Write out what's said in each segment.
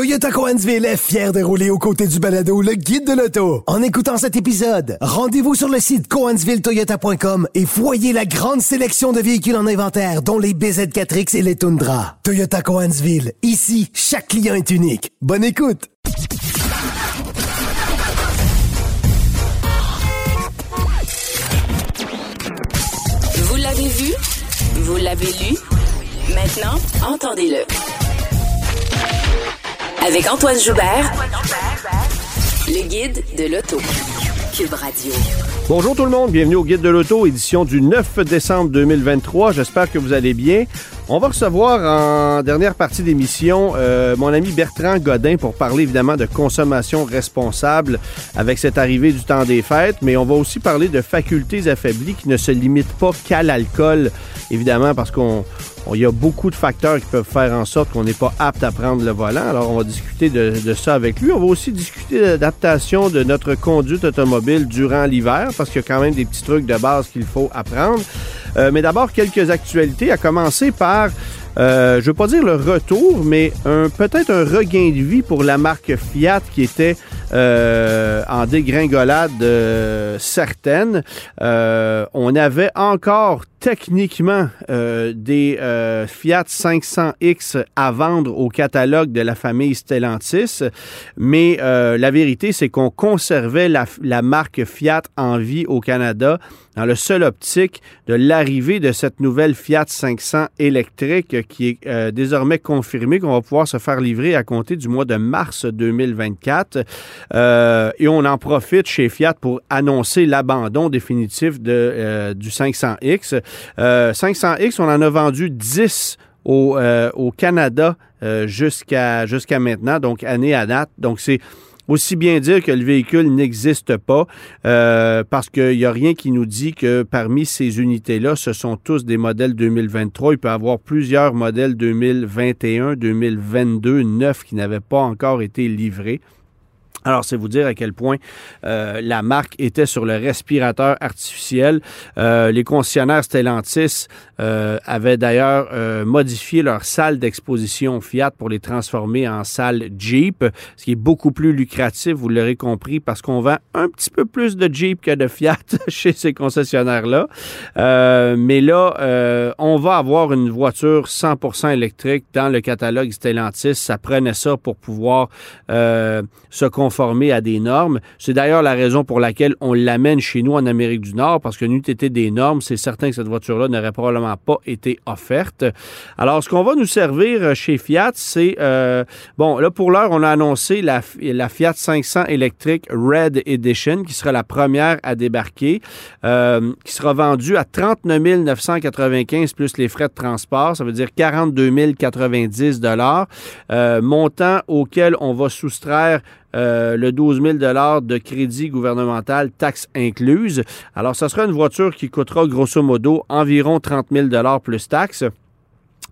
Toyota Coansville est fier de rouler aux côtés du balado Le Guide de l'auto. En écoutant cet épisode, rendez-vous sur le site coansvilletoyota.com et voyez la grande sélection de véhicules en inventaire, dont les BZ4X et les Tundra. Toyota Coansville, ici, chaque client est unique. Bonne écoute! Vous l'avez vu? Vous l'avez lu? Maintenant, entendez-le. Avec Antoine Joubert, le guide de l'auto. Cube Radio. Bonjour tout le monde, bienvenue au Guide de l'Auto, édition du 9 décembre 2023. J'espère que vous allez bien. On va recevoir en dernière partie d'émission euh, mon ami Bertrand Godin pour parler évidemment de consommation responsable avec cette arrivée du temps des fêtes, mais on va aussi parler de facultés affaiblies qui ne se limitent pas qu'à l'alcool, évidemment parce qu'on il y a beaucoup de facteurs qui peuvent faire en sorte qu'on n'est pas apte à prendre le volant. Alors, on va discuter de, de ça avec lui. On va aussi discuter d'adaptation de notre conduite automobile durant l'hiver, parce qu'il y a quand même des petits trucs de base qu'il faut apprendre. Euh, mais d'abord, quelques actualités, à commencer par euh, je veux pas dire le retour, mais peut-être un regain de vie pour la marque Fiat qui était euh, en dégringolade euh, certaine. Euh, on avait encore techniquement euh, des euh, Fiat 500X à vendre au catalogue de la famille Stellantis, mais euh, la vérité, c'est qu'on conservait la, la, marque Fiat en vie au Canada dans le seul optique de l'arrivée de cette nouvelle Fiat 500 électrique qui est euh, désormais confirmée qu'on va pouvoir se faire livrer à compter du mois de mars 2024. Euh, et on en profite chez Fiat pour annoncer l'abandon définitif de, du 500X. 500X, on en a vendu 10 au, euh, au Canada euh, jusqu'à maintenant, donc année à date. Donc c'est aussi bien dire que le véhicule n'existe pas euh, parce qu'il n'y a rien qui nous dit que parmi ces unités-là, ce sont tous des modèles 2023. Il peut y avoir plusieurs modèles 2021, 2022, neufs qui n'avaient pas encore été livrés. Alors, c'est vous dire à quel point euh, la marque était sur le respirateur artificiel. Euh, les concessionnaires Stellantis euh, avaient d'ailleurs modifié leur salle d'exposition Fiat pour les transformer en salle Jeep, ce qui est beaucoup plus lucratif, vous l'aurez compris, parce qu'on vend un petit peu plus de Jeep que de Fiat chez ces concessionnaires-là. Mais là, on va avoir une voiture 100% électrique dans le catalogue Stellantis. Ça prenait ça pour pouvoir se conformer à des normes. C'est d'ailleurs la raison pour laquelle on l'amène chez nous en Amérique du Nord, parce que n'eût été des normes, c'est certain que cette voiture-là n'aurait probablement pas été offerte. Alors, ce qu'on va nous servir chez Fiat, c'est, euh, bon, là, pour l'heure, on a annoncé la, la, Fiat 500 électrique Red Edition, qui sera la première à débarquer, euh, qui sera vendue à 39 995 plus les frais de transport, ça veut dire 42 090 dollars, euh, montant auquel on va soustraire euh, le 12 000 de crédit gouvernemental, taxes incluses. Alors, ce sera une voiture qui coûtera grosso modo environ 30 000 plus taxes.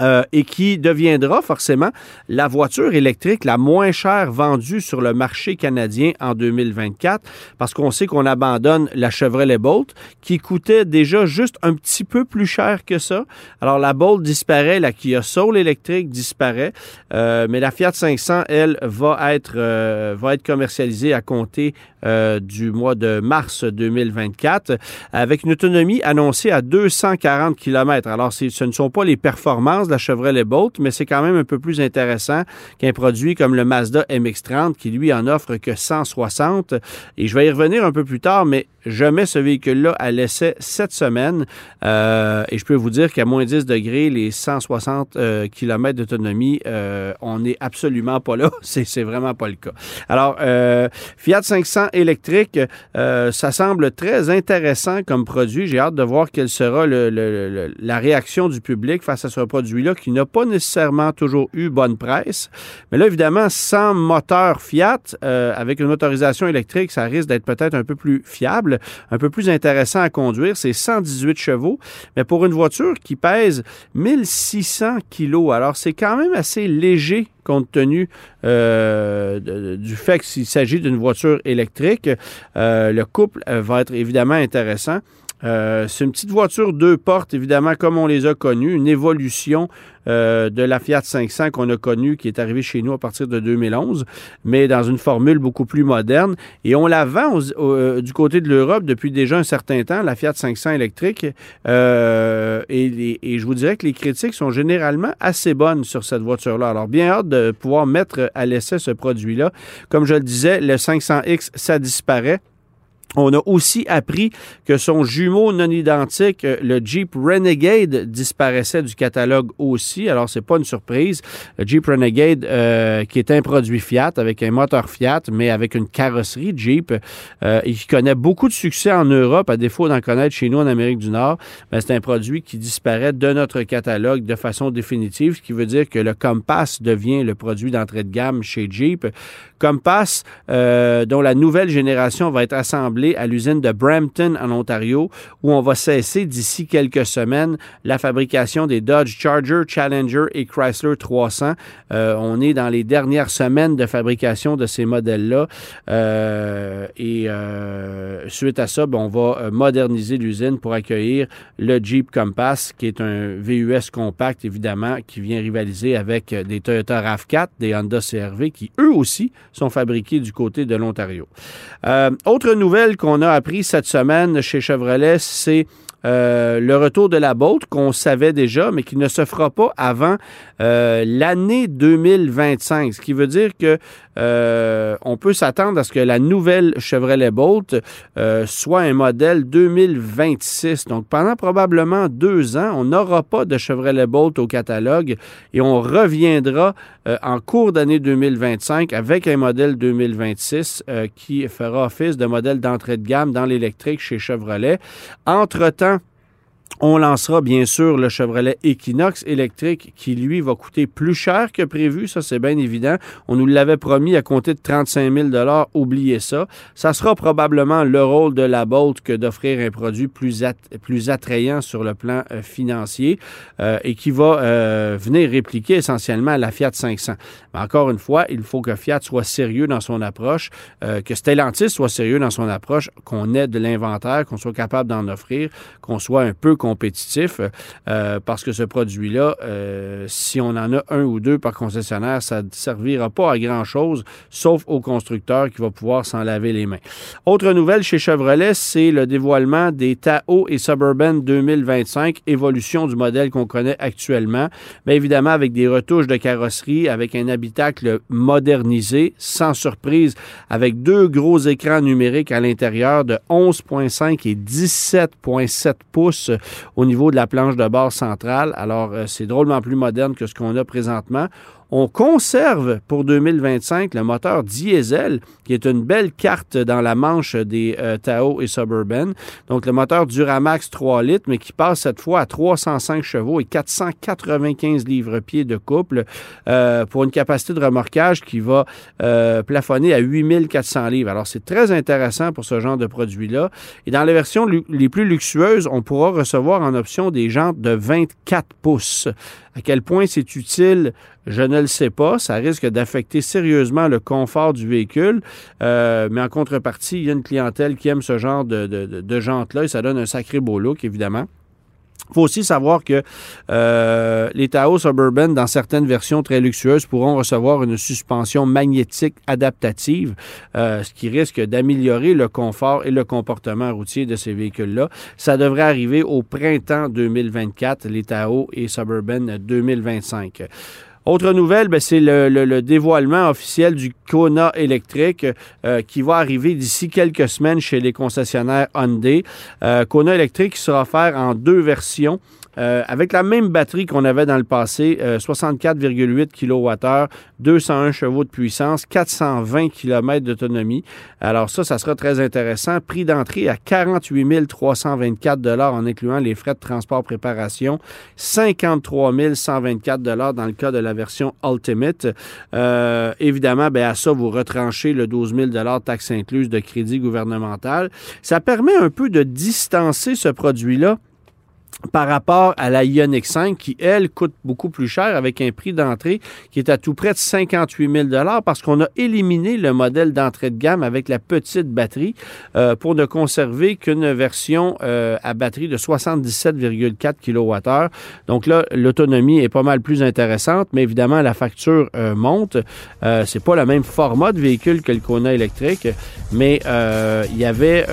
Euh, et qui deviendra forcément la voiture électrique la moins chère vendue sur le marché canadien en 2024 parce qu'on sait qu'on abandonne la Chevrolet Bolt qui coûtait déjà juste un petit peu plus cher que ça. Alors la Bolt disparaît, la Kia Soul électrique disparaît, euh, mais la Fiat 500 elle va être euh, va être commercialisée à compter du mois de mars 2024 avec une autonomie annoncée à 240 km. Alors ce ne sont pas les performances de la Chevrolet Bolt, mais c'est quand même un peu plus intéressant qu'un produit comme le Mazda MX-30 qui lui en offre que 160. Et je vais y revenir un peu plus tard, mais je mets ce véhicule-là à l'essai cette semaine euh, et je peux vous dire qu'à moins 10 degrés, les 160 euh, km d'autonomie, euh, on n'est absolument pas là. C'est vraiment pas le cas. Alors, Fiat 500 électrique, ça semble très intéressant comme produit. J'ai hâte de voir quelle sera la réaction du public face à ce produit-là qui n'a pas nécessairement toujours eu bonne presse. Mais là, évidemment, sans moteur Fiat, euh, avec une motorisation électrique, ça risque d'être peut-être un peu plus fiable un peu plus intéressant à conduire. C'est 118 chevaux, mais pour une voiture qui pèse 1600 kilos. Alors, c'est quand même assez léger compte tenu euh, du fait qu'il s'agit d'une voiture électrique. Euh, le couple va être évidemment intéressant. Euh, c'est une petite voiture deux portes, évidemment, comme on les a connues, une évolution euh, de la Fiat 500 qu'on a connue, qui est arrivée chez nous à partir de 2011, mais dans une formule beaucoup plus moderne. Et on la vend euh, du côté de l'Europe depuis déjà un certain temps, la Fiat 500 électrique. et, et, je vous dirais que les critiques sont généralement assez bonnes sur cette voiture-là. Alors, bien hâte de pouvoir mettre à l'essai ce produit-là. Comme je le disais, le 500X, ça disparaît. On a aussi appris que son jumeau non identique, euh, le Jeep Renegade, disparaissait du catalogue aussi. Alors, c'est pas une surprise. Le Jeep Renegade, euh, qui est un produit Fiat avec un moteur Fiat, mais avec une carrosserie Jeep, euh, qui connaît beaucoup de succès en Europe, à défaut d'en connaître chez nous en Amérique du Nord, ben, c'est un produit qui disparaît de notre catalogue de façon définitive, ce qui veut dire que le Compass devient le produit d'entrée de gamme chez Jeep. Compass, dont la nouvelle génération va être assemblée à l'usine de Brampton en Ontario, où on va cesser d'ici quelques semaines la fabrication des Dodge Charger, Challenger et Chrysler 300. Euh, on est dans les dernières semaines de fabrication de ces modèles-là. Euh, et euh, suite à ça, ben, on va moderniser l'usine pour accueillir le Jeep Compass, qui est un VUS compact, évidemment, qui vient rivaliser avec des Toyota RAV4, des Honda CRV, qui eux aussi sont fabriqués du côté de l'Ontario. autre nouvelle qu'on a appris cette semaine chez Chevrolet, c'est euh, le retour de la Bolt qu'on savait déjà, mais qui ne se fera pas avant euh, l'année 2025, ce qui veut dire que euh, on peut s'attendre à ce que la nouvelle Chevrolet Bolt soit un modèle 2026. Donc pendant probablement deux ans, on n'aura pas de Chevrolet Bolt au catalogue et on reviendra en cours d'année 2025 avec un modèle 2026 qui fera office de modèle d'entrée de gamme dans l'électrique chez Chevrolet. Entre-temps, on lancera bien sûr le Chevrolet Equinox électrique qui, lui, va coûter plus cher que prévu. Ça, c'est bien évident. On nous l'avait promis à compter de 35 000 Oubliez ça. Ça sera probablement le rôle de la Bolt que d'offrir un produit plus, attrayant sur le plan euh, financier euh, et qui va euh, venir répliquer essentiellement la Fiat 500. Mais encore une fois, il faut que Fiat soit sérieux dans son approche, que Stellantis soit sérieux dans son approche, qu'on ait de l'inventaire, qu'on soit capable d'en offrir, qu'on soit un peu compétitif euh, parce que ce produit-là, euh, si on en a un ou deux par concessionnaire, ça ne servira pas à grand-chose, sauf au constructeur qui va pouvoir s'en laver les mains. Autre nouvelle chez Chevrolet, c'est le dévoilement des Tahoe et Suburban 2025, évolution du modèle qu'on connaît actuellement. Bien évidemment, avec des retouches de carrosserie, avec un habitacle modernisé, sans surprise, avec deux gros écrans numériques à l'intérieur de 11,5 et 17,7 pouces au niveau de la planche de bord centrale. Alors, euh, c'est drôlement plus moderne que ce qu'on a présentement. On conserve pour 2025 le moteur diesel, qui est une belle carte dans la manche des euh, Tao et Suburban. Donc, le moteur Duramax 3 litres, mais qui passe cette fois à 305 chevaux et 495 livres-pieds de couple euh, pour une capacité de remorquage qui va euh, plafonner à 8400 livres. Alors, c'est très intéressant pour ce genre de produit-là. Et dans les versions les plus luxueuses, on pourra recevoir en option des jantes de 24 pouces. À quel point c'est utile, je ne le sais pas. Ça risque d'affecter sérieusement le confort du véhicule. Euh, mais en contrepartie, il y a une clientèle qui aime ce genre de, de, de, là et ça donne un sacré beau look, évidemment. Il faut aussi savoir que euh, les Taos Suburban, dans certaines versions très luxueuses, pourront recevoir une suspension magnétique adaptative, euh, ce qui risque d'améliorer le confort et le comportement routier de ces véhicules-là. Ça devrait arriver au printemps 2024, les Taos et Suburban 2025. Autre nouvelle, ben, c'est le, dévoilement officiel du Kona électrique euh, qui va arriver d'ici quelques semaines chez les concessionnaires Hyundai. Euh, Kona électrique sera offert en deux versions. Euh, avec la même batterie qu'on avait dans le passé, 64,8 kWh, 201 chevaux de puissance, 420 km d'autonomie. Alors ça, ça sera très intéressant. Prix d'entrée à 48 324 en incluant les frais de transport préparation, 53 124 dans le cas de la version Ultimate. Euh, évidemment, ben, à ça, vous retranchez le 12 000 taxe incluse de crédit gouvernemental. Ça permet un peu de distancer ce produit-là par rapport à la Ioniq 5 qui, elle, coûte beaucoup plus cher avec un prix d'entrée qui est à tout près de 58 000 parce qu'on a éliminé le modèle d'entrée de gamme avec la petite batterie euh, pour ne conserver qu'une version euh, à batterie de 77,4 kWh. Donc là, l'autonomie est pas mal plus intéressante, mais évidemment, la facture euh, monte. c'est pas le même format de véhicule que le Kona électrique, mais il, y avait,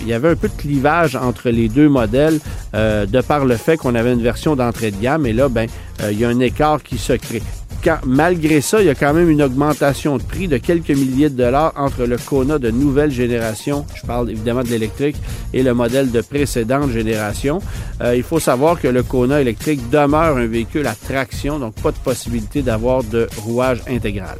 il y avait un peu de clivage entre les deux modèles de par le fait qu'on avait une version d'entrée de gamme. Et là, ben, euh, il y a un écart qui se crée. malgré ça, il y a quand même une augmentation de prix de quelques milliers de dollars entre le Kona de nouvelle génération, je parle évidemment de l'électrique, et le modèle de précédente génération. Euh, il faut savoir que le Kona électrique demeure un véhicule à traction, donc pas de possibilité d'avoir de rouage intégral.